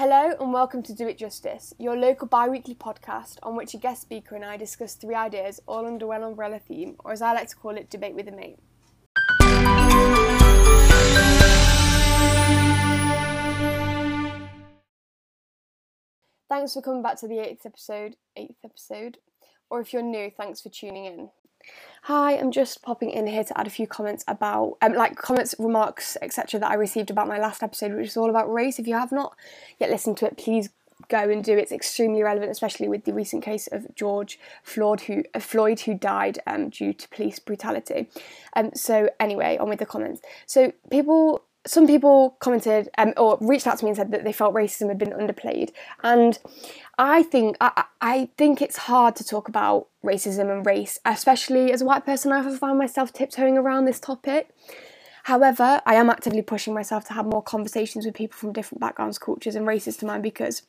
Hello and welcome to Do It Justice, your local bi weekly podcast on which a guest speaker and I discuss three ideas all under one umbrella theme, or as I like to call it, debate with a mate. Thanks for coming back to the eighth episode. Eighth episode. Or if you're new, thanks for tuning in. Hi, I'm just popping in here to add a few comments about, um, like comments, remarks, etc., that I received about my last episode, which is all about race. If you have not yet listened to it, please go and do. It's extremely relevant, especially with the recent case of George Floyd, who uh, Floyd, who died um, due to police brutality. Um, so anyway, on with the comments. So people some people commented um, or reached out to me and said that they felt racism had been underplayed. And i think I, I think it's hard to talk about racism and race especially as a white person. I have found myself tiptoeing around this topic. However i am actively pushing myself to have more conversations with people from different backgrounds cultures and races to mine because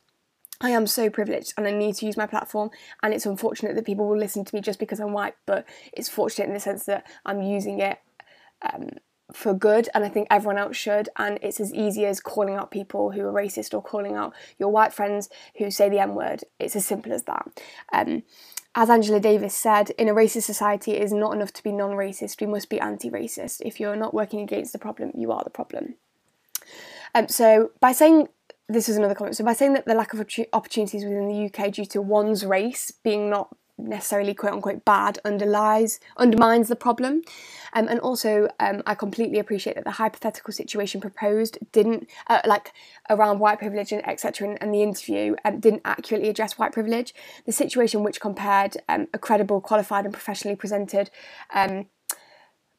I am so privileged and I need to use my platform. And it's unfortunate that people will listen to me just because I'm white, but it's fortunate in the sense that I'm using it um, for good and I think everyone else should and it's as easy as calling out people who are racist or calling out your white friends who say the N word. It's as simple as that. Um, as Angela Davis said, in a racist society, it is not enough to be non racist, we must be anti racist. If you're not working against the problem, you are the problem. Um, so, by saying this is another comment. So, by saying that the lack of opportunities within the UK due to one's race being not necessarily quote unquote bad underlies undermines the problem. Um, and also um, i completely appreciate that the hypothetical situation proposed didn't uh, like around white privilege and etc and, and, the interview um, didn't accurately address white privilege. The situation which compared um, a credible qualified and professionally presented um,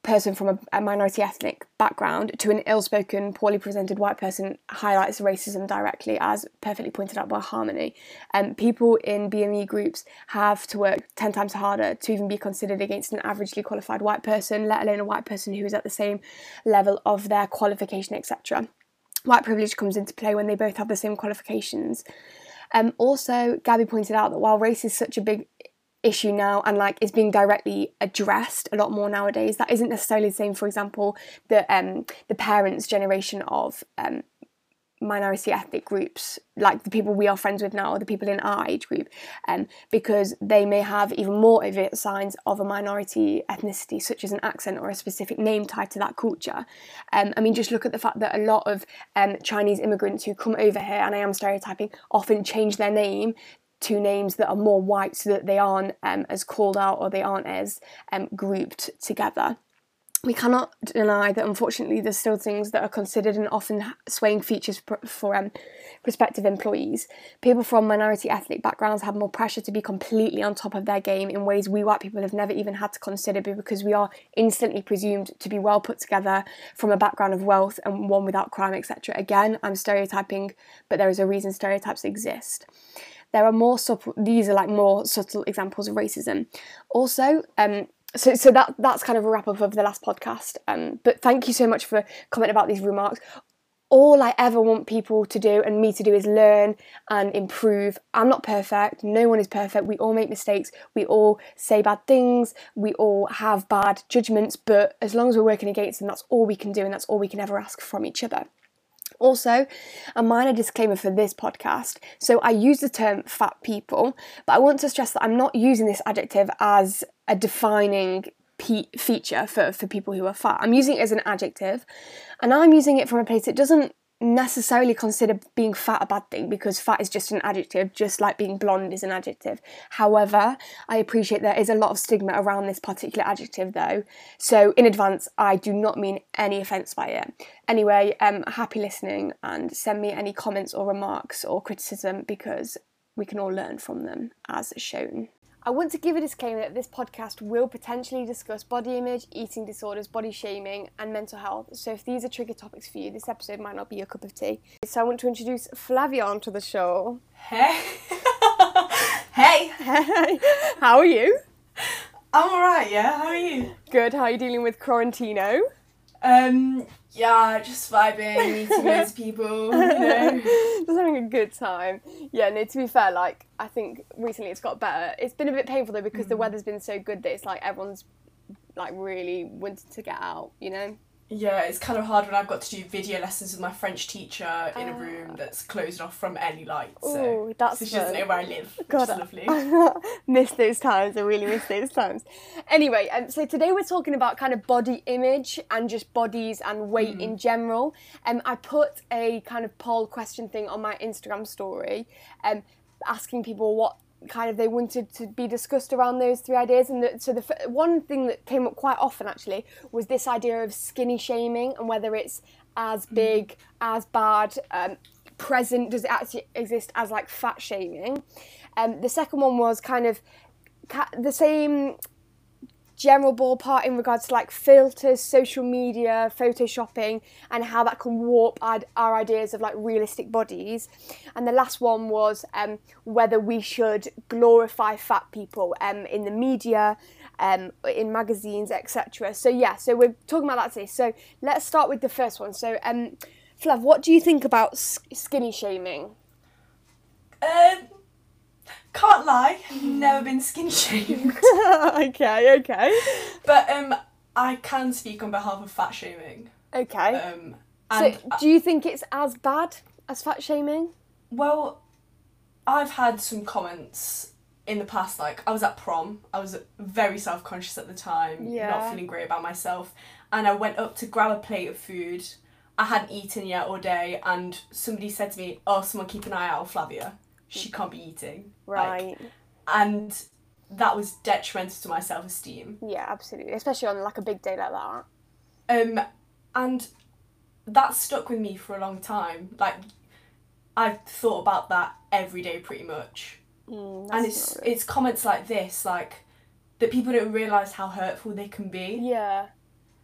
person from a, a, minority ethnic background to an ill-spoken, poorly presented white person highlights racism directly, as perfectly pointed out by Harmony. Um, people in BME groups have to work ten times harder to even be considered against an averagely qualified white person, let alone a white person who is at the same level of their qualification, etc. White privilege comes into play when they both have the same qualifications. Um, also, Gabby pointed out that while race is such a big issue now and like is being directly addressed a lot more nowadays. That isn't necessarily the same, for example, the um the parents' generation of um minority ethnic groups, like the people we are friends with now, or the people in our age group, um, because they may have even more overt signs of a minority ethnicity, such as an accent or a specific name tied to that culture. Um, I mean, just look at the fact that a lot of um, Chinese immigrants who come over here, and I am stereotyping, often change their name two names that are more white so that they aren't um, as called out or they aren't as um, grouped together. We cannot deny that unfortunately there's still things that are considered and often swaying features for um, prospective employees. People from minority ethnic backgrounds have more pressure to be completely on top of their game in ways we white people have never even had to consider because we are instantly presumed to be well put together from a background of wealth and one without crime, etc. Again, I'm stereotyping, but there is a reason stereotypes exist there are more subtle these are like more subtle examples of racism also um so so that that's kind of a wrap up of the last podcast um but thank you so much for commenting about these remarks all I ever want people to do and me to do is learn and improve. I'm not perfect. No one is perfect. We all make mistakes. We all say bad things. We all have bad judgments. But as long as we're working against them, that's all we can do and that's all we can ever ask from each other. Also, a minor disclaimer for this podcast. So, I use the term fat people, but I want to stress that I'm not using this adjective as a defining pe- feature for, for people who are fat. I'm using it as an adjective, and I'm using it from a place that doesn't necessarily consider being fat a bad thing because fat is just an adjective, just like being blonde is an adjective. However, I appreciate there is a lot of stigma around this particular adjective though, so in advance, I do not mean any offence by it. Anyway, um, happy listening and send me any comments or remarks or criticism because we can all learn from them as shown. I want to give a disclaimer that this podcast will potentially discuss body image, eating disorders, body shaming, and mental health. So if these are trigger topics for you, this episode might not be your cup of tea. So I want to introduce Flavia to the show. Hey. hey. Hey. How are you? I'm alright, yeah. How are you? Good. How are you dealing with Quarantino? Um, yeah, just vibing, meeting loads of people, you know. just having a good time. Yeah, no, to be fair, like, I think recently it's got better. It's been a bit painful though because mm. the weather's been so good that it's like everyone's like really wanted to get out, you know? Yeah, it's kind of hard when I've got to do video lessons with my French teacher in a room Ah. that's closed off from any light. So, Ooh, that's so she doesn't know where I live, which God, is lovely. Miss those times. I really miss those times. Anyway, um, so today we're talking about kind of body image and just bodies and weight in general. Um, I put a kind of poll question thing on my Instagram story, um, asking people what kind of they wanted to be discussed around those three ideas. And the, so the f- one thing that came up quite often actually was this idea of skinny shaming and whether it's as big, as bad, um, present, does it actually exist as like fat shaming? Um, the second one was kind of ca- the same general ballpark in regards to like filters, social media, photoshopping, and how that can warp our, our ideas of like realistic bodies. And the last one was um, whether we should glorify fat people um, in the media, um, in magazines, etc. So yeah, so we're talking about that today. So let's start with the first one. So um, Flav, what do you think about skinny shaming? Um, can't lie, never been skin shamed. okay, okay, but um, I can speak on behalf of fat shaming. okay. Um, So, do you think it's as bad as fat shaming? Well, I've had some comments in the past. Like, I was at prom. I was very self conscious at the time, Yeah. not feeling great about myself. And I went up to grab a plate of food. I hadn't eaten yet all day, and somebody said to me, "Oh, someone keep an eye out on Flavia. She can't be eating." Like, Right. and that was detrimental to my self esteem. yeah, absolutely. Especially on like a big day like that. Um, and that stuck with me for a long time. Like, I've thought about that every day pretty much. Mm, and it's really- it's comments like this like that people don't realize how hurtful they can be yeah,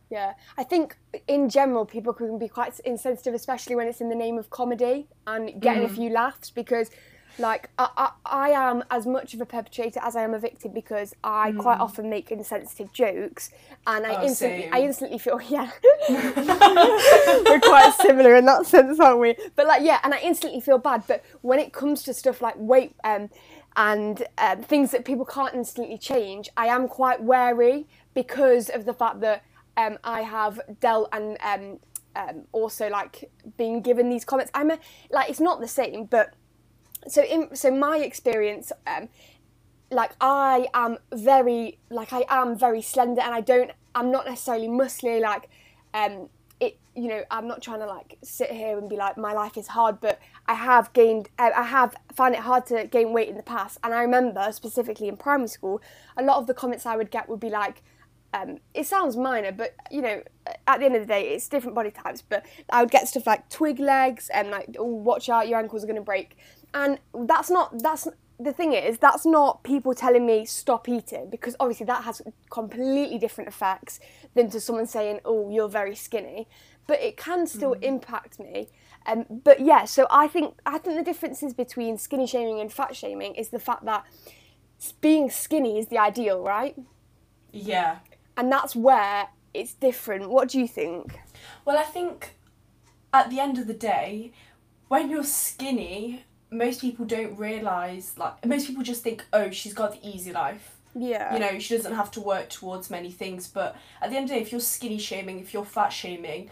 yeah. I think in general people can be quite insensitive, especially when it's in the name of comedy and getting Mm. a few laughs because. Like I, I, I am as much of a perpetrator as I am a victim because I quite often make insensitive jokes, and I Mm. Oh, instantly, same. I instantly feel yeah, we're quite similar in that sense, aren't we? But like, yeah, and I instantly feel bad. But when it comes to stuff like weight um, and um, things that people can't instantly change, I am quite wary because of the fact that um, I have dealt and um, um, also like being given these comments. I'm a, like, it's not the same, but so in so my experience. Um, like I am very like I am very slender and I don't I'm not necessarily muscly like um it you know I'm not trying to like sit here and be like my life is hard but I have gained uh, I have found it hard to gain weight in the past and I remember specifically in primary school a lot of the comments I would get would be like um, it sounds minor, but you know, at the end of the day, it's different body types. But I would get stuff like twig legs and like, oh, watch out, your ankles are going to break. And that's not, that's the thing is, that's not people telling me stop eating because obviously that has completely different effects than to someone saying, oh, you're very skinny. But it can still impact me. Um, but yeah, so I think I think the differences between skinny shaming and fat shaming is the fact that being skinny is the ideal, right? yeah and that's where it's different. What do you think? well i think at the end of the day when you're skinny most people don't realize like most people just think oh she's got the easy life Yeah. you know she doesn't have to work towards many things but at the end of the day if you're skinny shaming if you're fat shaming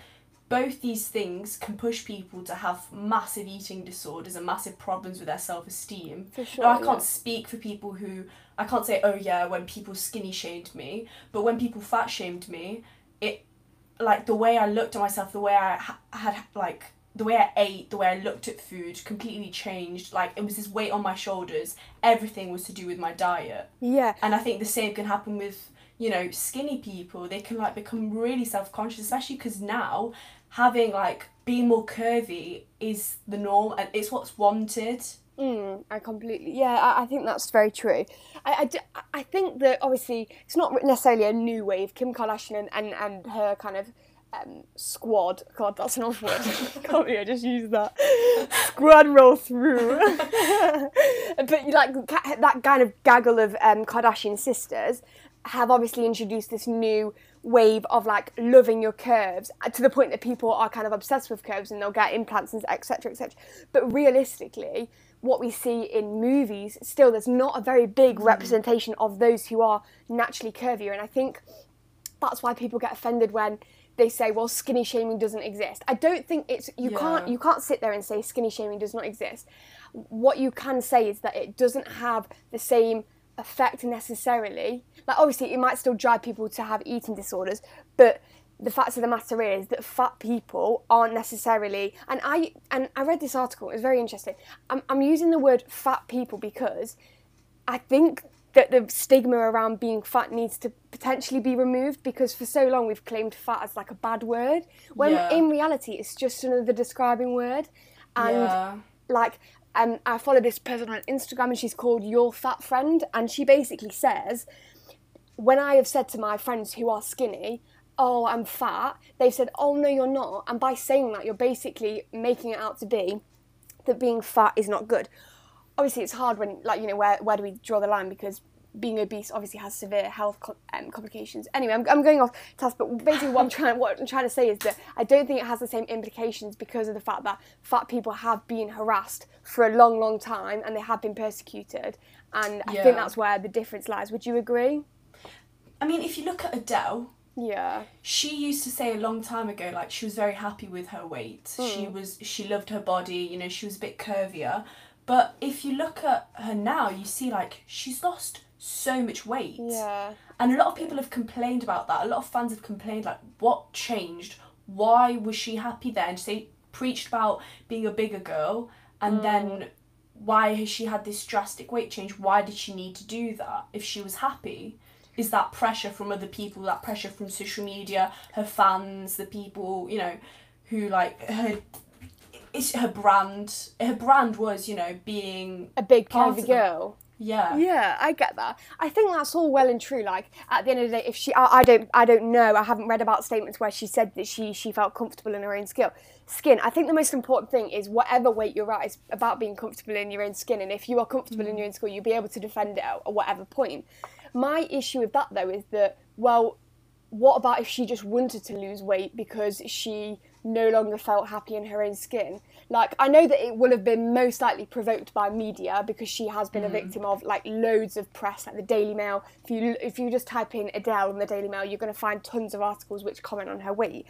both these things can push people to have massive eating disorders and massive problems with their self-esteem For sure. no, I can't speak for people who I can't say, oh yeah, when people skinny shamed me, but when people fat shamed me, it like the way I looked at myself, the way I ha- had like the way I ate, the way I looked at food completely changed. Like it was this weight on my shoulders. Everything was to do with my diet, Yeah. and I think the same can happen with you know skinny people. They can like become really self conscious, especially because now having like being more curvy is the norm and it's what's wanted. Mm, I completely. Yeah, I, I think that's very true. I I I think that obviously it's not necessarily a new wave. Kim Kardashian and, and, and her kind of um, squad. God, that's an old word. Can't believe I just used that. Squad roll through. but like that kind of gaggle of um, Kardashian sisters have obviously introduced this new wave of like loving your curves uh, to the point that people are kind of obsessed with curves and they'll get implants and etc etc but realistically what we see in movies still there's not a very big representation of those who are naturally curvier and i think that's why people get offended when they say, well, skinny shaming doesn't exist. I don't think it's you Yeah. can't you can't sit there and say skinny shaming does not exist. What you can say is that it doesn't have the same effect necessarily. Like obviously, it might still drive people to have eating disorders, but the fact of the matter is that fat people aren't necessarily and I and I read this article, it was very interesting. I'm, I'm using the word fat people because I think that the stigma around being fat needs to potentially be removed because for so long we've claimed fat as like a bad word when Yeah. in reality it's just another describing word and yeah. like um, I follow this person on Instagram and she's called Your Fat Friend and she basically says when I have said to my friends who are skinny, oh, I'm fat, they've said, oh, no, you're not. And by saying that, you're basically making it out to be that being fat is not good. Obviously, it's hard when, like, you know, where, where do we draw the line? Because being obese obviously has severe health um, complications. Anyway, I'm, I'm going off task, but basically what I'm trying what I'm trying to say is that I don't think it has the same implications because of the fact that fat people have been harassed for a long, long time and they have been persecuted. And I Yeah. think that's where the difference lies. Would you agree? I mean, if you look at Adele, Yeah. she used to say a long time ago like she was very happy with her weight she was she loved her body you know she was a bit curvier but if you look at her now you see like she's lost so much weight. Yeah. and a lot of people have complained about that. A lot of fans have complained like what changed? Why was she happy then she preached about being a bigger girl. And mm. then why has she had this drastic weight change? Why did she need to do that if she was happy? Is that pressure from other people that pressure from social media her fans the people you know who like her it's her brand her brand was you know being A big Part curvy of girl. yeah Yeah, I get that. I think that's all well and true. Like at the end of the day, if she, I, I don't, I don't know. I haven't read about statements where she said that she she felt comfortable in her own skill skin. I think the most important thing is whatever weight you're at is about being comfortable in your own skin. And if you are comfortable in mm. your own skin, you'll be able to defend it at, at whatever point. My issue with that though is that well, what about if she just wanted to lose weight because she no longer felt happy in her own skin? Like, I know that it will have been most likely provoked by media because she has been a victim of like loads of press, like the Daily Mail. If you if you just type in Adele on the Daily Mail, you're going to find tons of articles which comment on her weight.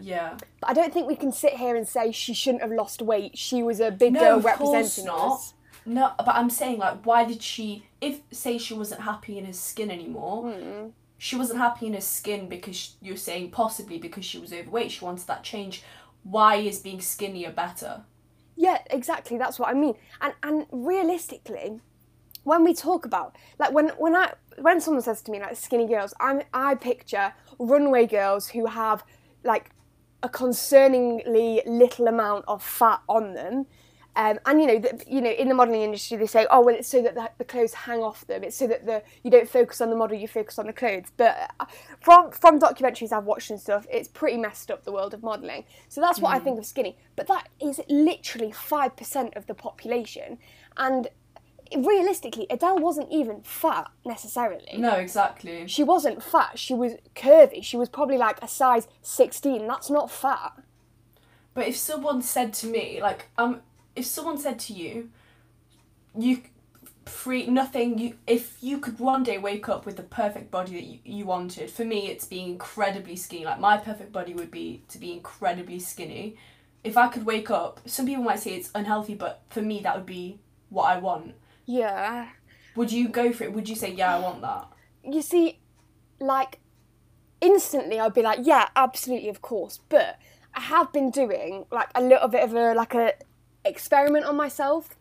yeah But I don't think we can sit here and say she shouldn't have lost weight. She was a big No, girl of representing not. us. No, but I'm saying like, why did she? If say she wasn't happy in her skin anymore, Hmm. She wasn't happy in her skin because you're saying possibly because she was overweight. She wanted that change. Why is being skinnier better? Yeah, exactly. That's what I mean. And and realistically, when we talk about like when when I when someone says to me like skinny girls, I I picture runway girls who have like a concerningly little amount of fat on them. Um, and you know, the, you know, in the modelling industry, they say, "Oh, well, it's so that the, the clothes hang off them. It's so that the you don't focus on the model, you focus on the clothes." But uh, from from documentaries I've watched and stuff, it's pretty messed up the world of modelling. So that's what I think of skinny. But that is literally five percent of the population, and realistically, Adele wasn't even fat necessarily. No, exactly. She wasn't fat. She was curvy. She was probably like a size sixteen. That's not fat. But if someone said to me, like, um, if someone said to you, you free nothing, you if you could one day wake up with the perfect body that you, you wanted. For me, it's being incredibly skinny. Like my perfect body would be to be incredibly skinny. If I could wake up, some people might say it's unhealthy, but for me, that would be what I want. Yeah. Would you go for it? Would you say, yeah, I want that? you see, like, instantly I'd be like, yeah, absolutely, of course. But I have been doing like a little bit of a like a experiment on myself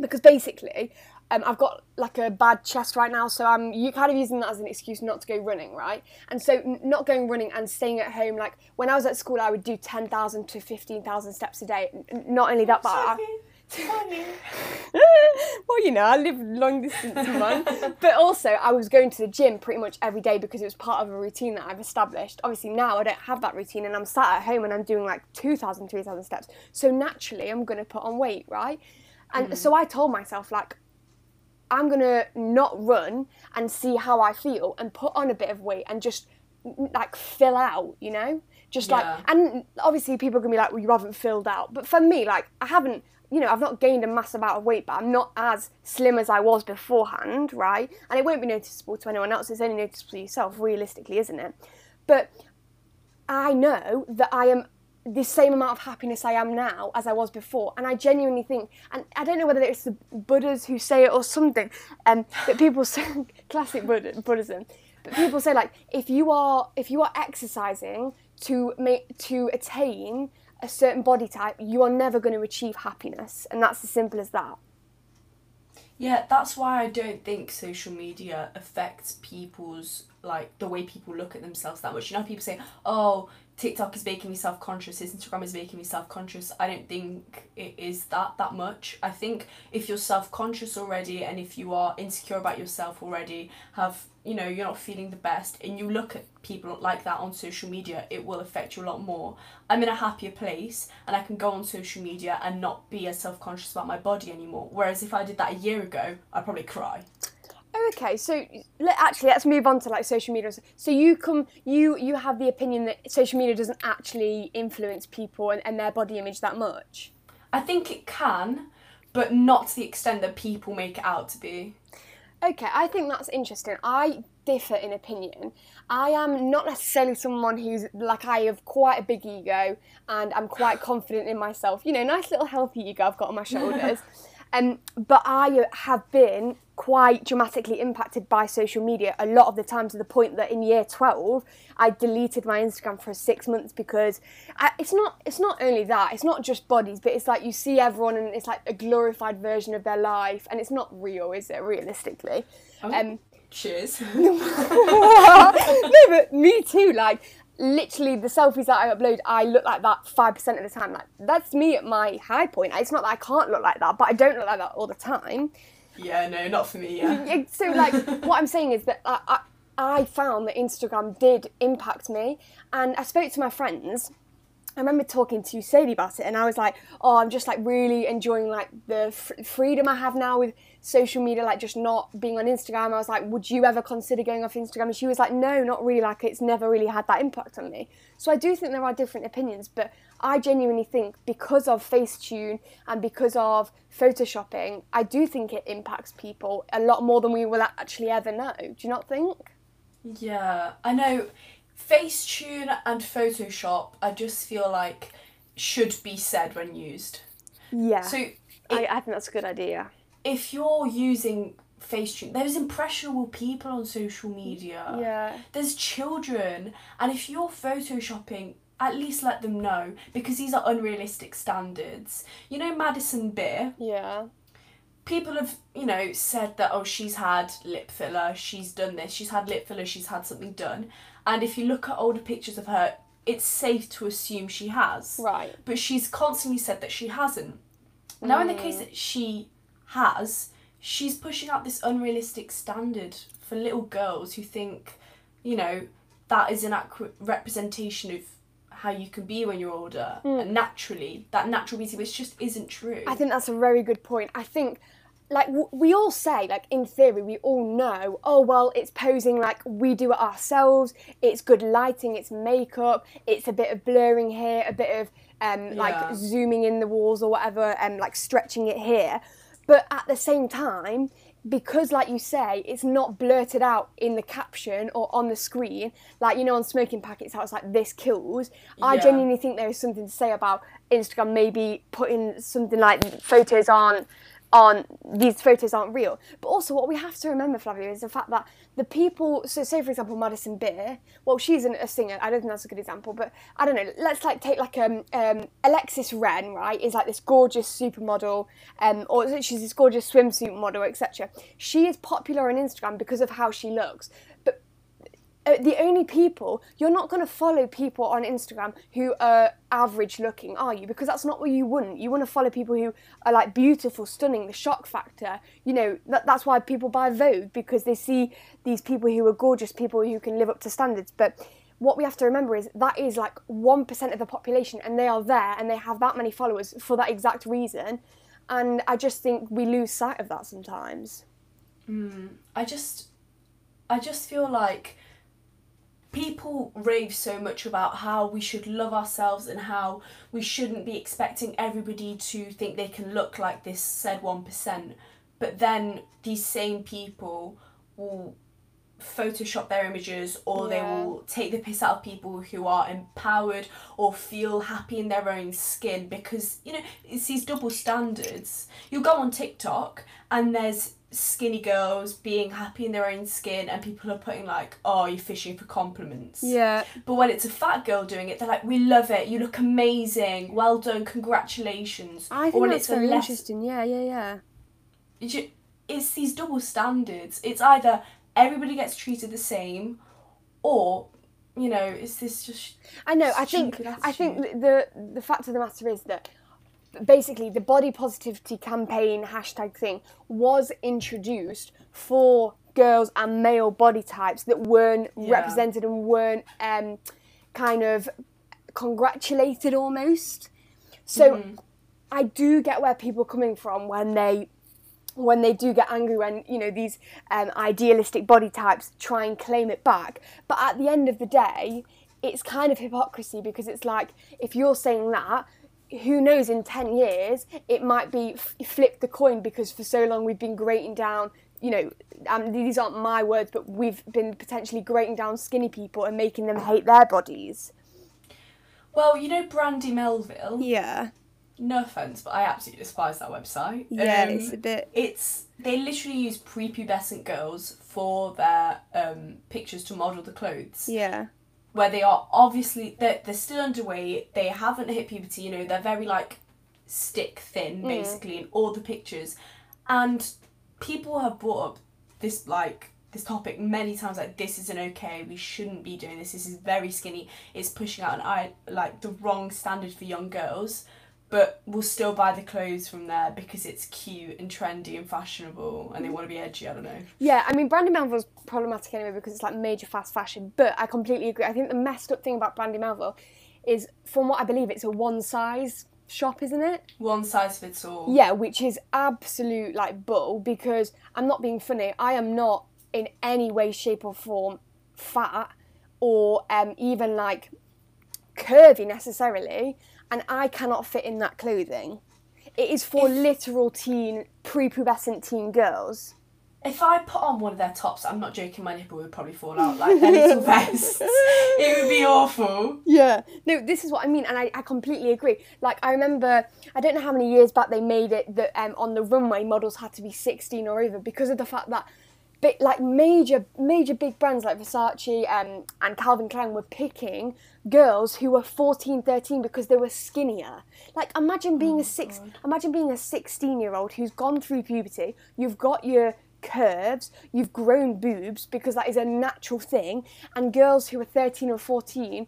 because basically. Um, I've got like a bad chest right now, so I'm you kind of using that as an excuse not to go running, right? And so n- not going running and staying at home. Like when I was at school, I would do ten thousand to fifteen thousand steps a day. N- Not only that, but I, well, you know, I live long distance, man. but also, I was going to the gym pretty much every day because it was part of a routine that I've established. Obviously, now I don't have that routine and I'm sat at home and I'm doing like 2,000, 3,000 steps. So naturally, I'm going to put on weight, right? And mm. so I told myself, like, I'm going to not run and see how I feel and put on a bit of weight and just like fill out, you know? Just Yeah. like, and obviously people are going to be like, well, you haven't filled out. But for me, like, I haven't, you know, I've not gained a mass amount of weight, but I'm not as slim as I was beforehand, right? And it won't be noticeable to anyone else. It's only noticeable to yourself, realistically, isn't it? But I know that I am the same amount of happiness I am now as I was before. And I genuinely think, and I don't know whether it's the Buddhas who say it or something, um, but people say, classic Buddha, Buddhism, but people say like, if you are, if you are exercising to make, to attain a certain body type, you are never going to achieve happiness. And that's as simple as that. Yeah, that's why I don't think social media affects people's like the way people look at themselves that much. You know, people say, "Oh, TikTok is making me self conscious. Instagram is making me self conscious." I don't think it is that that much. I think if you're self conscious already, and if you are insecure about yourself already, have you know you're not feeling the best, and you look at people like that on social media, it will affect you a lot more. I'm in a happier place, and I can go on social media and not be as self conscious about my body anymore. Whereas if I did that a year ago, I'd probably cry. Oh, okay. So let, actually, let's move on to like social media. So you come, you you have the opinion that social media doesn't actually influence people and, and their body image that much. I think it can, but not to the extent that people make it out to be. Okay, I think that's interesting. I differ in opinion. I am not necessarily someone who's like I have quite a big ego and I'm quite confident in myself. You know, nice little healthy ego I've got on my shoulders. Um, but I have been quite dramatically impacted by social media a lot of the time to the point that in year 12 I deleted my Instagram for six months because I, it's not it's not only that it's not just bodies but it's like you see everyone and it's like a glorified version of their life and it's not real is it realistically? Oh, um, cheers. No but me too like literally the selfies that I upload, I look like that five percent of the time. Like that's me at my high point. It's not that I can't look like that, but I don't look like that all the time. Yeah, no, not for me. Yeah. so like, what I'm saying is that I, I I found that Instagram did impact me, and I spoke to my friends. I remember talking to Sadie about it, and I was like, "Oh, I'm just like really enjoying like the freedom I have now with social media, like just not being on Instagram. I was like, would you ever consider going off Instagram? And she was like, no, not really. Like it's never really had that impact on me. So I do think there are different opinions, but I genuinely think because of Facetune and because of photoshopping, I do think it impacts people a lot more than we will actually ever know. Do you not think? Yeah, I know. Facetune and Photoshop, I just feel like should be said when used. Yeah. So it, I, I think that's a good idea if you're using Facetune, there's impressionable people on social media. Yeah. There's children, and if you're photoshopping, at least let them know because these are unrealistic standards. You know, Madison Beer. Yeah. People have, you know, said that oh she's had lip filler, she's done this, she's had lip filler, she's had something done, and if you look at older pictures of her, it's safe to assume she has. Right. But she's constantly said that she hasn't. Now, mm. in the case mm. that she has, she's pushing up this unrealistic standard for little girls who think, you know, that is an accurate representation of how you can be when you're older mm. naturally that natural beauty which just isn't true i think that's a very good point i think like we all say like in theory we all know oh well it's posing like we do it ourselves it's good lighting it's makeup it's a bit of blurring here a bit of um yeah. like zooming in the walls or whatever and like stretching it here but at the same time, because like you say, it's not blurted out in the caption or on the screen, like you know on smoking packets how it's like this kills. Yeah. I genuinely think there is something to say about Instagram maybe putting something like photos on aren't these photos aren't real. But also, what we have to remember, Flavia, is the fact that the people. So, say for example, Madison Beer. Well, she's an, a singer. I don't think that's a good example, but I don't know. Let's like take like um, um Alexis Ren, right? Is like this gorgeous supermodel, um, or she's this gorgeous swimsuit model, etc. She is popular on Instagram because of how she looks uh, the only people you're not going to follow people on Instagram who are average looking, are you? Because that's not what you want. You want to follow people who are like beautiful, stunning, the shock factor. You know, that, that's why people buy Vogue because they see these people who are gorgeous, people who can live up to standards. But what we have to remember is that is like 1% of the population and they are there and they have that many followers for that exact reason. And I just think we lose sight of that sometimes. Mm, I just, I just feel like people rave so much about how we should love ourselves and how we shouldn't be expecting everybody to think they can look like this said 1%. But then these same people will photoshop their images or they will take the piss out of people who are empowered or feel happy in their own skin because you know it's these double standards you'll go on tiktok and there's skinny girls being happy in their own skin and people are putting like oh you're fishing for compliments Yeah. but when it's a fat girl doing it they're like we love it you look amazing well done congratulations I think or when that's it's very less interesting. Yeah, yeah, yeah. it's these double standards. It's either everybody gets treated the same, or you know, it's this just I know. I think. Stupid I think the the fact of the matter is that basically the body positivity campaign hashtag thing was introduced for girls and male body types that weren't Yeah. represented and weren't um, kind of congratulated almost. So I do get where people are coming from when they when they do get angry when you know these um, idealistic body types try and claim it back but at the end of the day it's kind of hypocrisy because it's like if you're saying that who knows in 10 years it might be f- flip the coin because for so long we've been grating down you know um, these aren't my words but we've been potentially grating down skinny people and making them hate their bodies well, you know, Brandy Melville. yeah No offense, but I absolutely despise that website. yeah Um, it's a bit It's they literally use prepubescent girls for their um, pictures to model the clothes. yeah where they are obviously they're, they're still underweight they haven't hit puberty you know they're very like stick thin mm. basically in all the pictures. And people have brought up this like this topic many times like this isn't okay we shouldn't be doing this this is very skinny it's pushing out an eye like the wrong standard for young girls but we'll still buy the clothes from there because it's cute and trendy and fashionable and they want to be edgy i don't know Yeah, I mean, Brandy Melville's problematic anyway because it's like major fast fashion. But I completely agree. I think the messed up thing about Brandy Melville is, from what I believe, it's a one size shop, isn't it? one size fits all Yeah, which is absolute like bull because I'm not being funny. I am not in any way, shape, or form fat or um, even like curvy necessarily, and I cannot fit in that clothing. It is for literal teen, prepubescent teen girls. If I put on one of their tops, I'm not joking, my nipple would probably fall out like their little vests. It would be awful. Yeah. No, this is what I mean, and I, I completely agree. Like, I remember, I don't know how many years back they made it that um, on the runway models had to be 16 or over because of the fact that, big, like, major, major big brands like Versace um, and Calvin Klein were picking girls who were 14, 13 because they were skinnier. Like, imagine being a six, imagine being a 16 year old who's gone through puberty, you've got your curves, you've grown boobs because that is a natural thing, and girls who are 13 or 14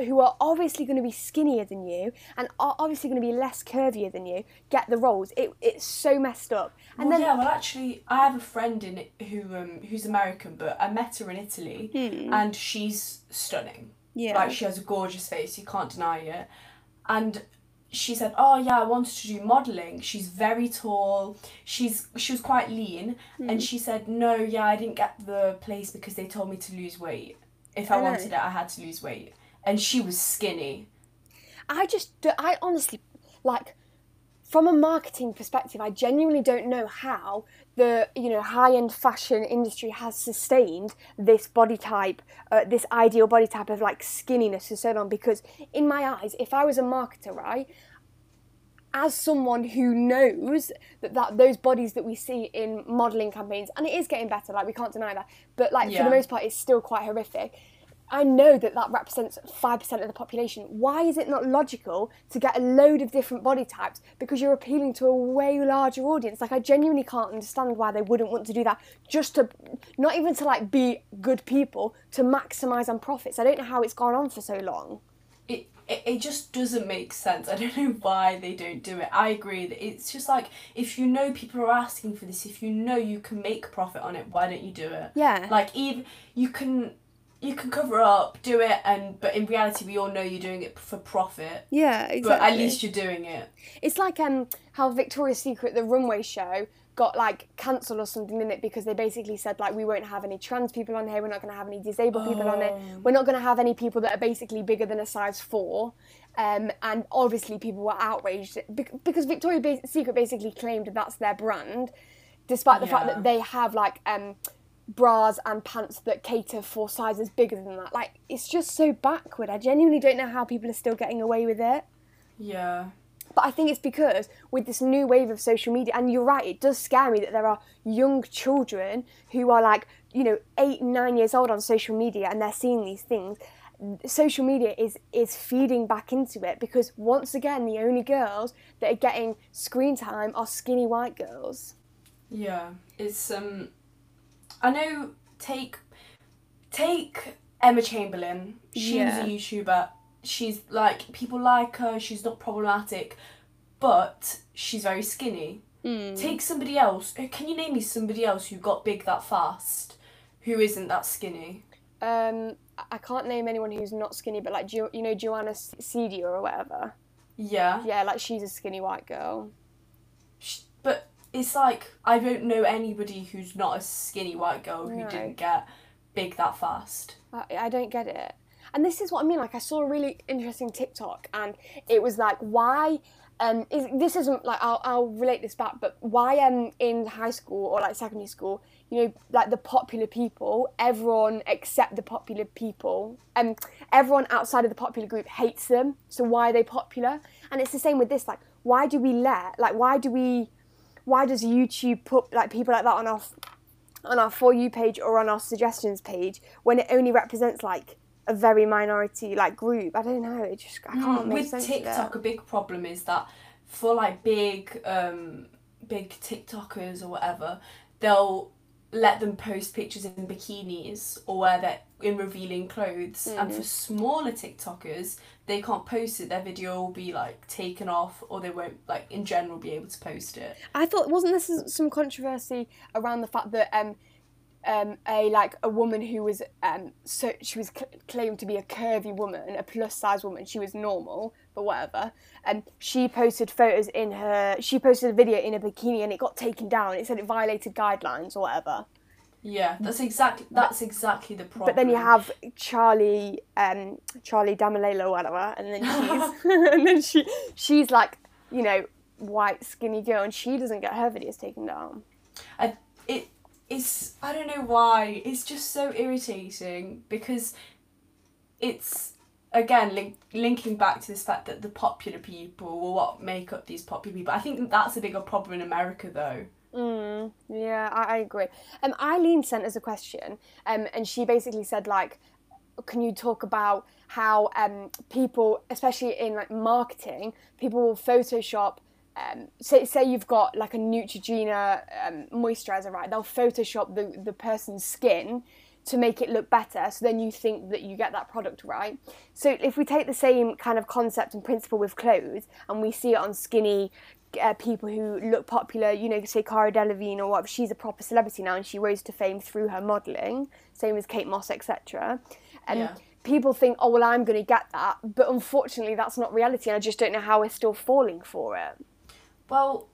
who- are obviously going to be skinnier than you and are obviously going to be less curvier than you get the roles. It, it's so messed up. And well, then yeah, well, actually, I have a friend in it who um who's American, but I met her in Italy, and she's stunning. Yeah. Like she has a gorgeous face, you can't deny it. And she said, "Oh yeah, I wanted to do modeling. She's very tall. She's she was quite lean, Hmm. and she said, "No, yeah, I didn't get the place because they told me to lose weight. If I, I wanted it, I had to lose weight." And she was skinny. I just, I honestly, like, from a marketing perspective, I genuinely don't know how the you know high end fashion industry has sustained this body type, uh, this ideal body type of like skinniness and so on. Because in my eyes, if I was a marketer, right, as someone who knows that, that those bodies that we see in modelling campaigns, and it is getting better, like we can't deny that, but like for the most part, it's still quite horrific. I know that that represents 5% of the population. Why is it not logical to get a load of different body types because you're appealing to a way larger audience? Like, I genuinely can't understand why they wouldn't want to do that just to, not even to like be good people, to maximise on profits. I don't know how it's gone on for so long. it, it, it just doesn't make sense. I don't know why they don't do it. I agree that it's just like if you know people are asking for this, if you know you can make profit on it, why don't you do it? Yeah. Like even you can you can cover up, do it, and but in reality we all know you're doing it for profit. Yeah, exactly. But at least you're doing it. It's like um how Victoria's Secret the runway show got like cancelled or something in it because they basically said like we won't have any trans people on here, we're not going to have any disabled people on it, we're not going to have any people that are basically bigger than a size four. Um, and obviously people were outraged bec- because Victoria's Secret basically claimed that that's their brand, despite the fact that they have like um, bras and pants that cater for sizes bigger than that. Like it's just so backward. I genuinely don't know how people are still getting away with it. Yeah. But I think it's because with this new wave of social media, and you're right, it does scare me that there are young children who are like, you know, eight, nine years old on social media and they're seeing these things. Social media is is feeding back into it because once again, the only girls that are getting screen time are skinny white girls. Yeah. It's um I know take take Emma Chamberlain. She's Yeah. a YouTuber. She's like people like her, she's not problematic, but she's very skinny. Take somebody else. uh, Can you name me somebody else who got big that fast? Who isn't that skinny? Um, I- can't name anyone who's not skinny, but like Jo- you know Joana Ceddia or whatever. Yeah. Yeah, like she's a skinny white girl. Sh- But it's like I don't know anybody who's not a skinny white girl who No. didn't get big that fast. I, I don't get it. And this is what I mean. Like I saw a really interesting TikTok, and it was like, why? Um, is, this isn't like I'll, I'll relate this back, but why um in high school or like secondary school, you know, like the popular people, everyone except the popular people, um, everyone outside of the popular group hates them. So why are they popular? And it's the same with this. Like, why do we let? Like, why do we? Why does YouTube put like people like that on our on our for you page or on our suggestions page when it only represents like a very minority like group. I don't know. It just I can't make Mm, With sense TikTok, a big problem is that for like big, um, big TikTokers or whatever, they'll let them post pictures in bikinis or where they're in revealing clothes. And Mm. for smaller TikTokers, they can't post it. Their video will be like taken off, or they won't like in general be able to post it. I thought wasn't there some controversy around the fact that um um a like a woman who was um so she was cl- claimed to be a curvy woman, a plus size woman. She was normal, but whatever. And she posted photos in her. She posted a video in a bikini, and it got taken down. It said it violated guidelines or whatever. Yeah, that's exactly that's exactly the problem. But then you have Charli, um, Charli D'Amelio or whatever, and then she's and then she she's like, you know, white skinny girl, and she doesn't get her videos taken down. I, it it's I don't know why it's just so irritating because it's again link, linking back to this fact that the popular people will what make up these popular people. I think that's a bigger problem in America though. Mm, yeah, I, I agree. Um, Eileen sent us a question, um, and she basically said like, can you talk about how um people, especially in like marketing, people will Photoshop. Um, say, say you've got like a Neutrogena um, moisturizer, right? They'll Photoshop the, the person's skin to make it look better, so then you think that you get that product right. So if we take the same kind of concept and principle with clothes, and we see it on skinny uh, people who look popular, you know, say Cara Delevingne or whatever, she's a proper celebrity now, and she rose to fame through her modelling. Same as Kate Moss, etc. And Yeah. people think, oh well, I'm going to get that, but unfortunately, that's not reality, and I just don't know how we're still falling for it. Well,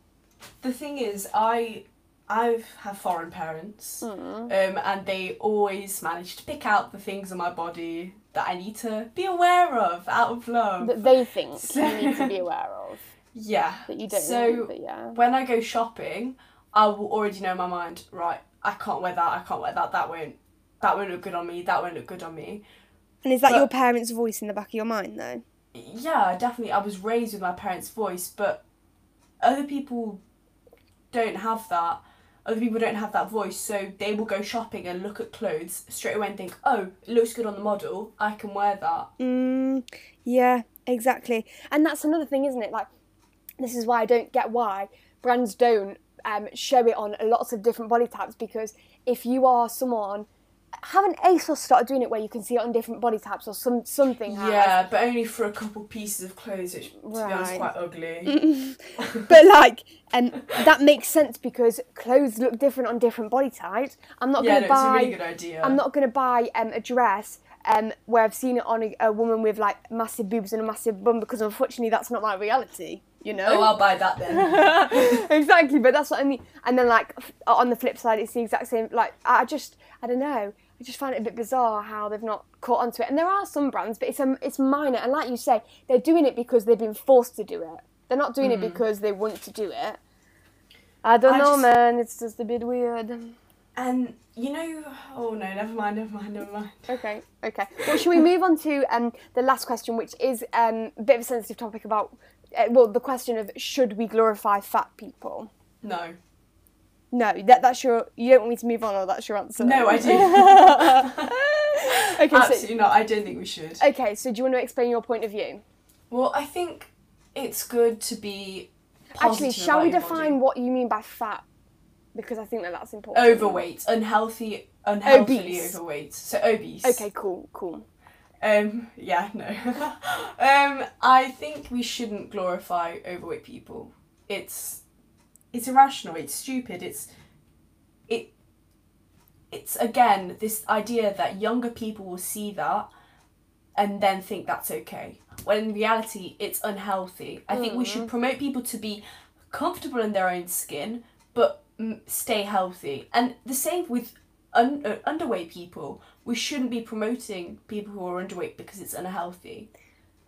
the thing is, I I have foreign parents, um, and they always manage to pick out the things on my body that I need to be aware of out of love. That they think you need to be aware of yeah. that you don't so know. But yeah. when I go shopping, I will already know in my mind, right, I can't wear that, I can't wear that, that won't that won't look good on me, that won't look good on me. And is that But- your parents' voice in the back of your mind, though? Yeah, definitely I was raised with my parents' voice, but other people don't have that. Other people don't have that voice, so they will go shopping and look at clothes straight away and think, oh, it looks good on the model, I can wear that. Mm, yeah, exactly. And that's another thing, isn't it? Like, this is why I don't get why brands don't um, show it on lots of different body types because if you are someone, haven't ASOS started doing it where you can see it on different body types or some something has? Yeah, but only for a couple pieces of clothes, which, to be honest, quite ugly. But like, and that makes sense because clothes look different on different body types. I'm not yeah, going no, to it's a buy. really good idea. I'm not going to buy um, a dress um, where I've seen it on a, a woman with like massive boobs and a massive bum because unfortunately that's not my reality. You know. Oh, I'll buy that then. exactly, but that's what I mean. And then like on the flip side, it's the exact same. Like I just, I don't know. I just find it a bit bizarre how they've not caught onto it. And there are some brands, but it's um, it's minor. And like you say, they're doing it because they've been forced to do it. They're not doing it because they want to do it. I don't I know, just- man. It's just a bit weird. And you know, oh no, never mind, never mind, never mind. Okay, okay. Well, should we move on to um, the last question, which is um, a bit of a sensitive topic about, uh, well, the question of should we glorify fat people? No. No, that, that's your. You don't want me to move on, or that's your answer. No, I do. okay, Absolutely not. I don't think we should. okay, so do you want to explain your point of view? Well, I think it's good to be. Actually, shall we define body. what you mean by fat? Because I think that that's important. overweight, unhealthy, unhealthily Obese. overweight. So obese. Okay, cool, cool. Um. Yeah. No. um. I think we shouldn't glorify overweight people. It's. It's irrational. It's stupid. It's. It. It's again this idea that younger people will see that, and then think that's okay. When in reality, it's unhealthy. I think we should promote people to be comfortable in their own skin, but mm, stay healthy. And the same with un- uh, underweight people. We shouldn't be promoting people who are underweight because it's unhealthy.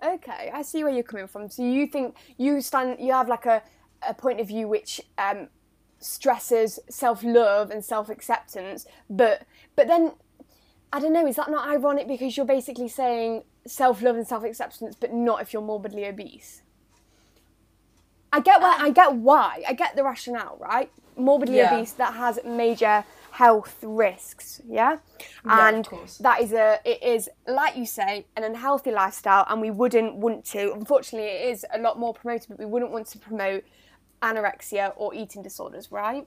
Okay, I see where you're coming from. So you think you stand, you have like a, a point of view which um, stresses self love and self acceptance, but but then I don't know. Is that not ironic because you're basically saying self love and self acceptance, but not if you're morbidly obese? I get why. I get why. I get the rationale, right? Morbidly Yeah. obese that has major health risks, yeah, Yeah, and that is a it is like you say an unhealthy lifestyle, and we wouldn't want to. Unfortunately, it is a lot more promoted, but we wouldn't want to promote anorexia or eating disorders, right?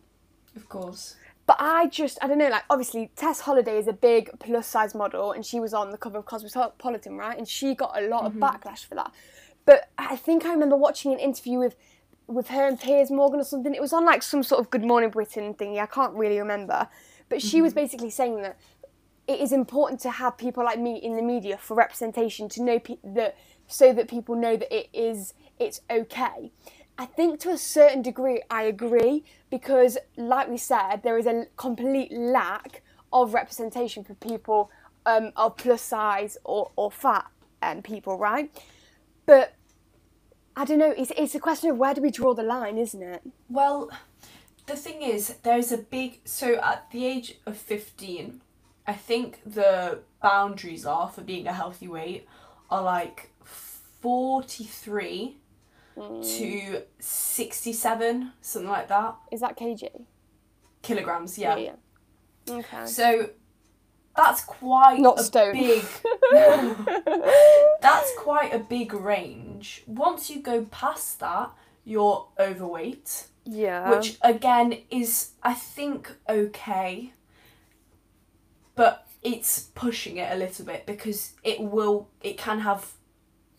Of course. But I just, I don't know, like, obviously, Tess Holliday is a big plus size model and she was on the cover of Cosmopolitan, right? And she got a lot of mm-hmm. backlash for that. But I think I remember watching an interview with with her and Piers Morgan or something. It was on like some sort of Good Morning Britain thingy. I can't really remember. But she was basically saying that it is important to have people like me in the media for representation to know pe- that so that people know that it is it's okay. I think to a certain degree I agree because like we said there is a complete lack of representation for people um, of plus size or, or fat um, people, right? But I don't know, it's, it's a question of where do we draw the line, isn't it? Well, the thing is, there's a big. So at the age of 15, I think the boundaries are for being a healthy weight are like 43 hmm. to 67, something like that. Is that kg? Kilograms, yeah. yeah. Okay. So that's quite Not a stone. big. that's quite a big range. Once you go past that, you're overweight. Yeah. which again is I think okay, but it's pushing it a little bit because it will it can have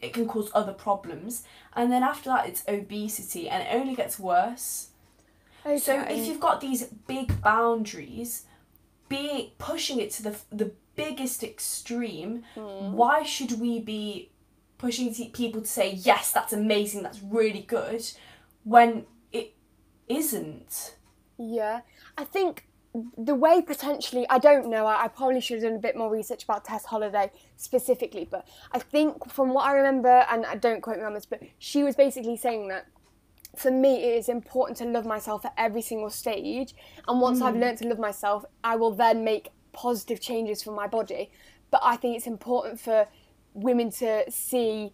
it can cause other problems, and then after that it's obesity, and it only gets worse. okay. So if you've got these big boundaries, being pushing it to the the biggest extreme, Hmm. why should we be pushing people to say yes, that's amazing, that's really good, when it isn't? Yeah, I think the way potentially, I don't know, I, I probably should have done a bit more research about Tess Holliday specifically, but I think from what I remember, and I don't quote me on this, but she was basically saying that for me it is important to love myself at every single stage, and once I've learned to love myself, I will then make positive changes for my body. But I think it's important for women to see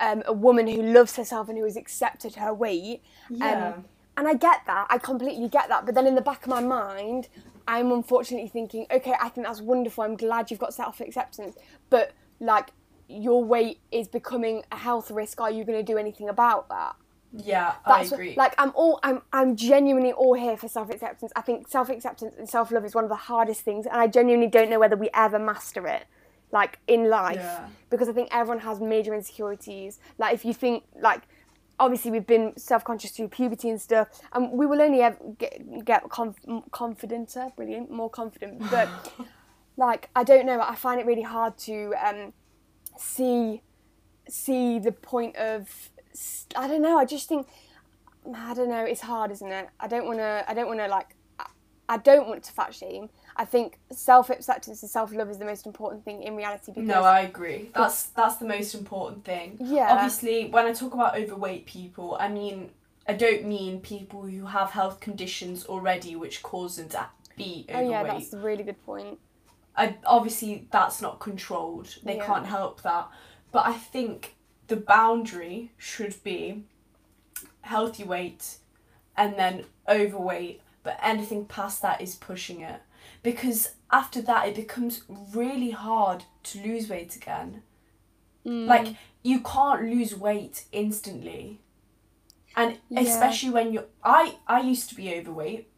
um, a woman who loves herself and who has accepted her weight. Yeah. Um, and I get that, I completely get that. But then in the back of my mind, I'm unfortunately thinking, okay, I think that's wonderful. I'm glad you've got self acceptance. But like, your weight is becoming a health risk. Are you going to do anything about that? Yeah, That's I agree. like I'm all I'm I'm genuinely all here for self acceptance. I think self acceptance and self love is one of the hardest things, and I genuinely don't know whether we ever master it, like in life, Yeah. because I think everyone has major insecurities. Like if you think like. Obviously, we've been self-conscious through puberty and stuff, and we will only ever get get conf- confidenter, brilliant, more confident. But like, I don't know. I find it really hard to um, see see the point of I don't know. I just think I don't know. It's hard, isn't it? I don't want to. I don't want to like. I- don't want to fat shame. I think self acceptance and self love is the most important thing in reality because No, I agree. That's that's the most important thing. Yeah. Obviously, when I talk about overweight people, I mean I don't mean people who have health conditions already which cause them to be Oh overweight. yeah, that's a really good point. I, obviously that's not controlled. They Yeah. can't help that. But I think the boundary should be healthy weight and then overweight, but anything past that is pushing it. Because after that it becomes really hard to lose weight again. Mm. Like you can't lose weight instantly. And Yeah. especially when you're I I used to be overweight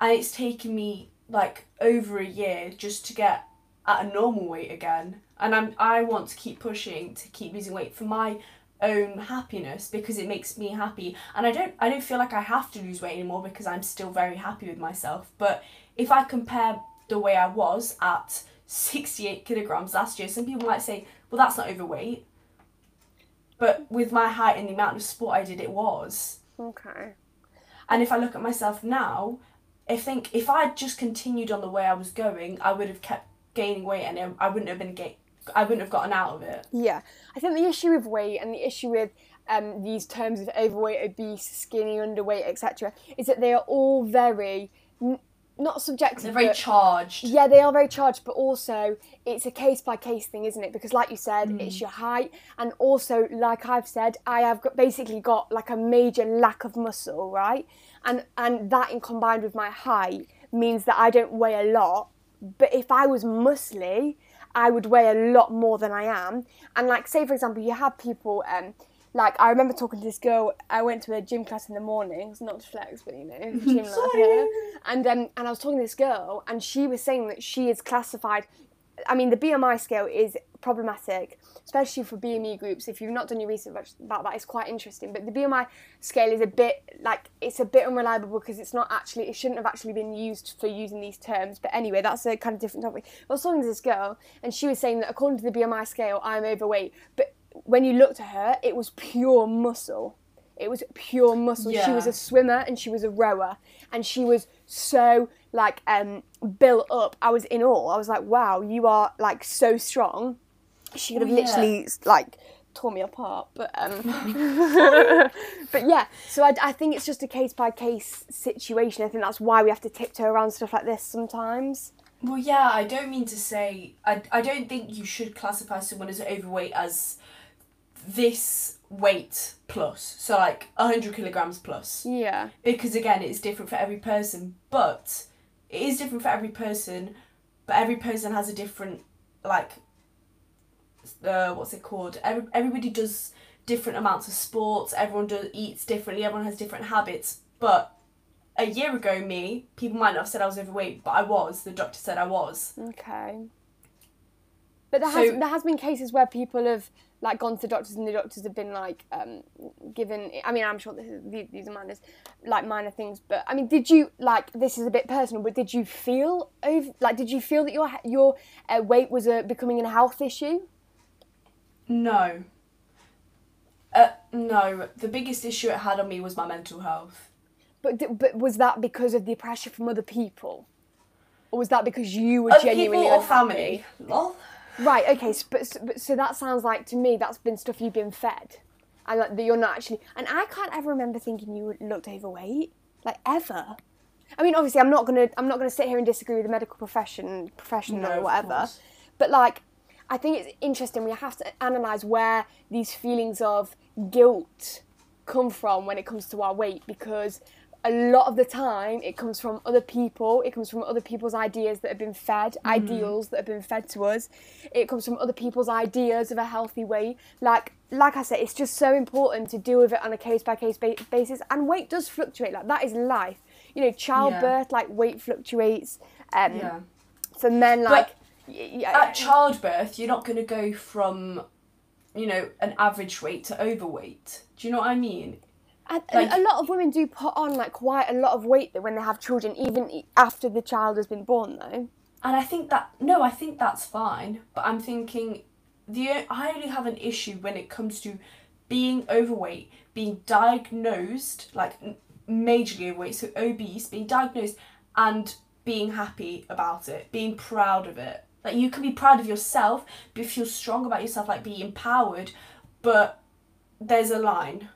and it's taken me like over a year just to get at a normal weight again. And I'm I want to keep pushing to keep losing weight for my own happiness because it makes me happy. And I don't I don't feel like I have to lose weight anymore because I'm still very happy with myself. But if I compare the way I was at 68 kilograms last year, some people might say, well, that's not overweight. But with my height and the amount of sport I did, it was. Okay. And if I look at myself now, I think if I'd just continued on the way I was going, I would have kept gaining weight and I wouldn't have been ga- I wouldn't have gotten out of it. Yeah, I think the issue with weight and the issue with um, these terms of overweight, obese, skinny, underweight, etc., is that they are all very n- not subjective. They're very charged. yeah, they are very charged, but also it's a case by case thing, isn't it? Because, like you said, it's your height, and also, like I've said, I have got, basically got like a major lack of muscle, right? And and that, in combined with my height, means that I don't weigh a lot. But if I was muscly, I would weigh a lot more than I am. And like, say for example, you have people. Um, like I remember talking to this girl. I went to a gym class in the mornings, not to flex, but you know, gym life. And um, and I was talking to this girl, and she was saying that she is classified. I mean, the BMI scale is problematic, especially for BME groups. If you've not done your research about that, it's quite interesting. But the BMI scale is a bit like it's a bit unreliable because it's not actually it shouldn't have actually been used for using these terms. But anyway, that's a kind of different topic. I was talking to this girl, and she was saying that according to the BMI scale, I'm overweight. But when you looked at her, it was pure muscle. It was pure muscle. She was a swimmer and she was a rower, and she was so like um built up. I was in awe. I was like, wow, you are like so strong. She could have Well, yeah. literally like tore me apart, but um, but yeah. So I, I think it's just a case by case situation. I think that's why we have to tiptoe around stuff like this sometimes. Well, yeah, I don't mean to say I, I don't think you should classify someone as overweight as this weight plus. So like hundred kilograms plus. Yeah. because again it's different for every person but it is different for every person but every person has a different like uh, what's it called? Every, everybody does different amounts of sports everyone does eats differently everyone has different habits. But a year ago me people might not have said i was overweight but i was. The doctor said i was. Okay. But there has So- there has been cases where people have like gone to doctors and the doctors have been like um, given. I mean, I'm sure this is, these, are minors, like minor things. But I mean, did you like this is a bit personal? But did you feel over like did you feel that your your uh, weight was a, becoming a health issue? no uh, no the biggest issue it had on me was my mental health But d- but was that because of the pressure from other people, or was that because you were Other genuinely people or unhappy? family lol Right. Okay. So, but, so- but, so that sounds like to me that's been stuff you've been fed, and like, that you're not actually. And I can't ever remember thinking you looked overweight, like ever. I mean, obviously, I'm not gonna I'm not gonna sit here and disagree with the medical profession professional No, or whatever, but like, I think it's interesting. We have to analyze where these feelings of guilt come from when it comes to our weight because a lot of the time it comes from other people. It comes from other people's ideas that have been fed ideals that have been fed to us. It comes from other people's ideas of a healthy weight. Like like i said it's just so important to deal with it on a case by case basis. And weight does fluctuate. Like that is life. You know childbirth like weight fluctuates. Um yeah. for men like y- y- at childbirth, you're not going to go from, you know, an average weight to overweight. Do you know what I mean? And Like- a lot of women do put on like quite a lot of weight when they have children, even after the child has been born, though. And I think that no, I think that's fine. But I'm thinking, the I only have an issue when it comes to being overweight, being diagnosed like majorly overweight, so obese, being diagnosed, and being happy about it, being proud of it. Like you can be proud of yourself, be feel strong about yourself, like be empowered, but there's a line.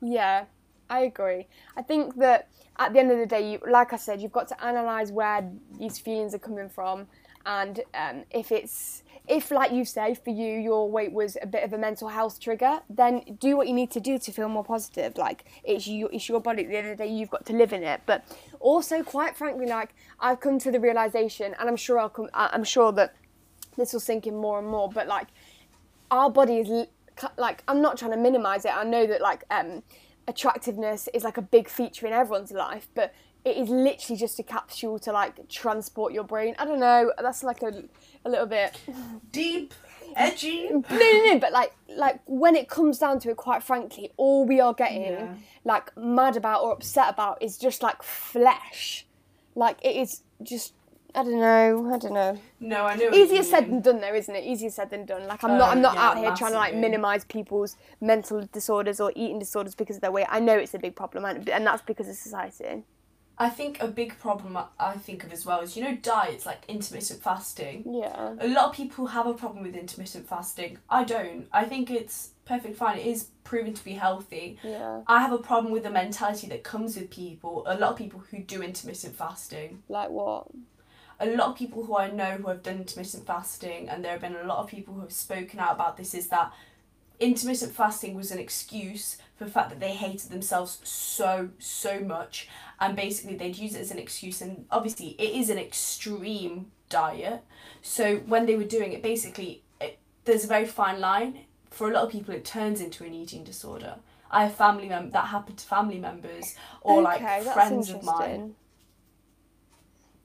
Yeah. I agree. I think that at the end of the day, you, like I said, you've got to analyze where these feelings are coming from, and um, if it's if, like you say, for you, your weight was a bit of a mental health trigger, then do what you need to do to feel more positive. Like it's you, it's your body. At the end of the day, you've got to live in it. But also, quite frankly, like I've come to the realization, and I'm sure I'll come. I'm sure that this will sink in more and more. But like, our body is like I'm not trying to minimize it. I know that like um, attractiveness is like a big feature in everyone's life, but it is literally just a capsule to like transport your brain. I don't know. That's like a a little bit deep, edgy. No, no, no. But like, like when it comes down to it, quite frankly, all we are getting Yeah. like mad about or upset about is just like flesh. Like it is just. I don't know. I don't know. No, I know. Easier said than done, though, isn't it? Easier said than done. Like I'm not. Oh, I'm Oh, not yeah, out here trying to like minimize people's mental disorders or eating disorders because of their weight. I know it's a big problem, and, and that's because of society. I think a big problem I- I think of as well is you know diets like intermittent fasting. Yeah. A lot of people have a problem with intermittent fasting. I don't. I think it's perfectly fine. It is proven to be healthy. Yeah. I have a problem with the mentality that comes with people. A lot of people who do intermittent fasting. Like what? A lot of people who I know who have done intermittent fasting, and there have been a lot of people who have spoken out about this, is that intermittent fasting was an excuse for the fact that they hated themselves so, so much. And basically, they'd use it as an excuse. And obviously, it is an extreme diet. So when they were doing it, basically, it, there's a very fine line. For a lot of people, it turns into an eating disorder. I have family mem- that happened to family members or like Okay, that's friends of mine.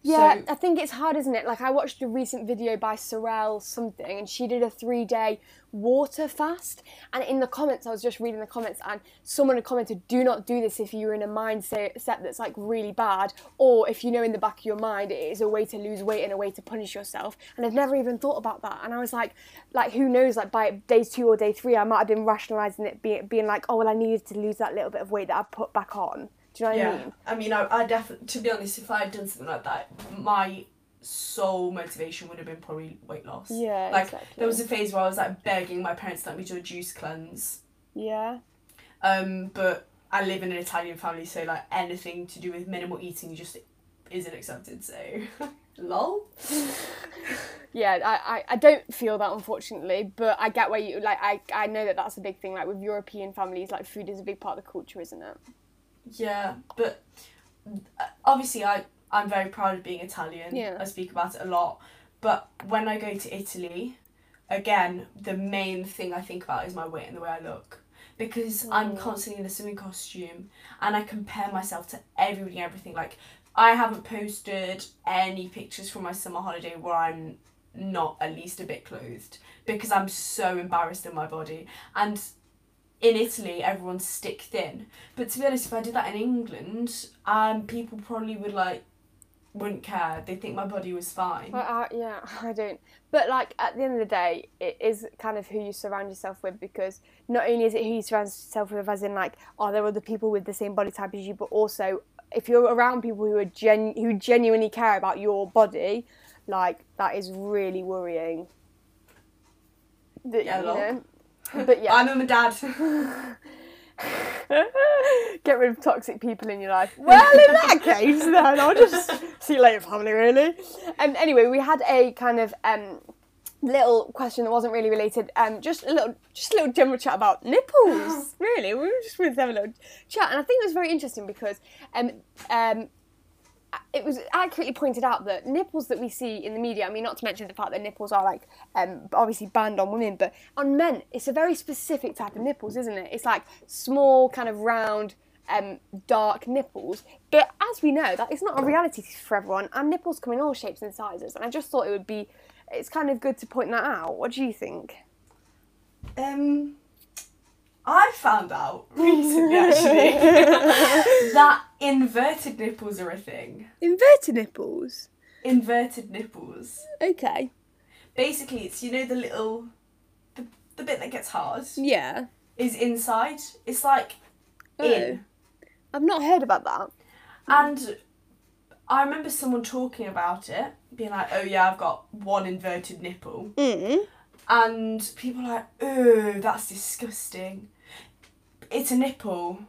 Yeah, So- I think it's hard, isn't it? Like I watched a recent video by Sorel something, and she did a three-day water fast. And in the comments, I was just reading the comments, and someone had commented, "Do not do this if you're in a mindset set that's like really bad, or if you know in the back of your mind it is a way to lose weight and a way to punish yourself." And I've never even thought about that. And I was like, like who knows? Like by day two or day three, I might have been rationalizing it, being being like, "Oh well, I needed to lose that little bit of weight that I put back on." Do you know what I Yeah, mean? I mean, I, I definitely, to be honest, if I had done something like that, my sole motivation would have been probably weight loss. Yeah, Like, exactly. there was a phase where I was like begging my parents to let me do a juice cleanse. Yeah. Um, but I live in an Italian family, so like anything to do with minimal eating just isn't accepted. So, lol. Yeah, I, I, I don't feel that unfortunately, but I get where you like. I, I know that that's a big thing. Like with European families, like food is a big part of the culture, isn't it? Yeah, but uh, obviously I I'm very proud of being Italian. Yeah. I speak about it a lot. But when I go to Italy, again, the main thing I think about is my weight and the way I look. Because I'm Mm. constantly in a swimming costume and I compare myself to everybody and everything. Like I haven't posted any pictures from my summer holiday where I'm not at least a bit clothed because I'm so embarrassed in my body. And in Italy, everyone's stick thin. But to be honest, if I did that in England, um, people probably would like wouldn't care. They think my body was fine. I, I, yeah, I don't. But like at the end of the day, it is kind of who you surround yourself with because not only is it who you surround yourself with, as in like, are there other people with the same body type as you, but also if you're around people who are gen who genuinely care about your body, like that is really worrying. That, Yeah, you know? But yeah. I'm a dad. Get rid of toxic people in your life. Well, in that case, then I'll just see you later, family. Really. Um. Anyway, we had a kind of um little question that wasn't really related. Um. Just a little, just a little general chat about nipples. really, we were just wanted to have a little chat, and I think it was very interesting because um um it was accurately pointed out that nipples that we see in the media, I mean, not to mention the fact that nipples are like um, obviously banned on women, but on men, it's a very specific type of nipples, isn't it? It's like small, kind of round, um, dark nipples. But as we know, that is not a reality for everyone, and nipples come in all shapes and sizes. And I just thought it would be, it's kind of good to point that out. What do you think? Um, I found out recently actually that inverted nipples are a thing. Inverted nipples. Inverted nipples. Okay. Basically, it's you know the little, the, the bit that gets hard Yeah. is inside. It's like Oh. in. I've not heard about that. And I remember someone talking about it, being like, "Oh yeah, I've got one inverted nipple," Mm. And people are like, "Oh, that's disgusting." It's a nipple.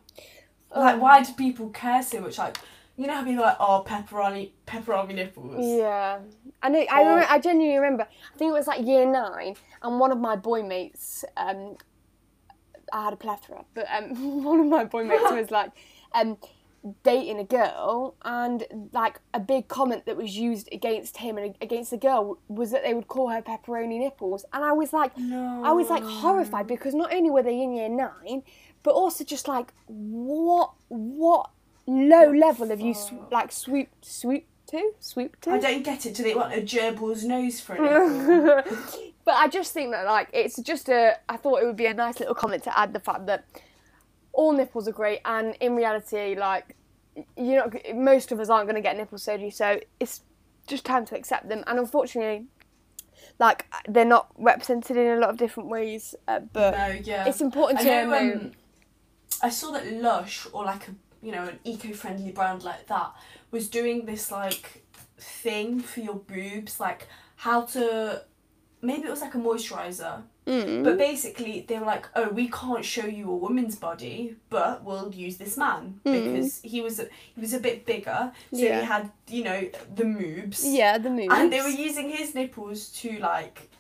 Like, why do people care so much? Like, you know how people are like, oh, pepperoni, pepperoni nipples. Yeah, I know. I Or- remember, I genuinely remember. I think it was like year nine, and one of my boy mates. Um, I had a plethora, but um, one of my boy mates was like, um, dating a girl, and like a big comment that was used against him and against the girl was that they would call her pepperoni nipples, and I was like, No. I was like horrified because not only were they in year nine, but also just like what what low level have you sw- like swoop swoop to swoop to? I don't get it. Do they want a gerbil's nose for nipple? but I just think that like it's just a. I thought it would be a nice little comment to add the fact that all nipples are great, and in reality, like you know, most of us aren't going to get nipple surgery, so it's just time to accept them. And unfortunately, like they're not represented in a lot of different ways. Uh, but no, yeah. it's important I to know. know. Um, I saw that Lush or like a you know an eco-friendly brand like that was doing this like thing for your boobs, like how to. Maybe it was like a moisturizer, Mm. but basically they were like, "Oh, we can't show you a woman's body, but we'll use this man Mm. because he was he was a bit bigger, so Yeah. he had you know the moobs, yeah, the moves. and they were using his nipples to like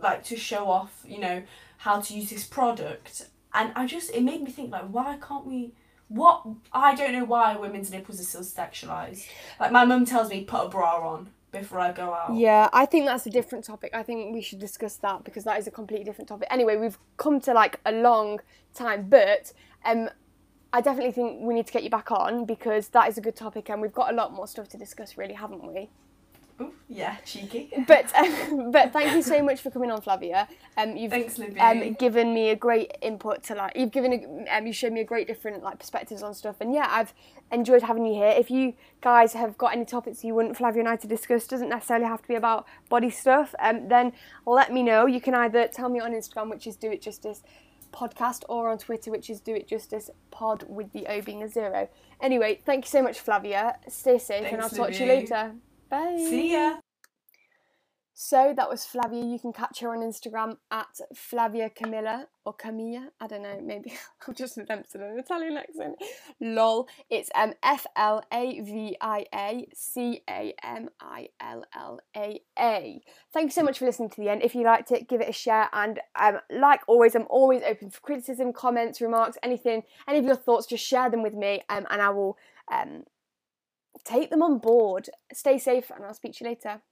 like to show off you know how to use this product and i just it made me think like why can't we what i don't know why women's nipples are still sexualized like my mum tells me put a bra on before i go out Yeah, I think that's a different topic. I think we should discuss that because that is a completely different topic. Anyway, we've come to like a long time, but um, I definitely think we need to get you back on because that is a good topic and we've got a lot more stuff to discuss, really, haven't we? Ooh, yeah cheeky. But um, but thank you so much for coming on, Flavia. Um, you've thanks um, given me a great input to like you've given a, um, you showed me a great different like perspectives on stuff. And yeah I've enjoyed having you here. If you guys have got any topics you want Flavia and I to discuss doesn't necessarily have to be about body stuff um, then let me know. You can either tell me on Instagram which is do it justice podcast or on Twitter which is do it justice pod with the O being a zero. Anyway thank you so much Flavia. Stay safe and I'll Thanks, talk to you later bye see ya so that was Flavia. You can catch her on Instagram at Flavia Camilla or Camilla. I don't know. Maybe I've just attempted an Italian accent. Lol. It's um F L A V I A C A M I L L A A. Thank you so much for listening to the end. If you liked it, give it a share. And um, like always, I'm always open for criticism, comments, remarks, anything, any of your thoughts. Just share them with me, um, and I will um take them on board. Stay safe, and I'll speak to you later.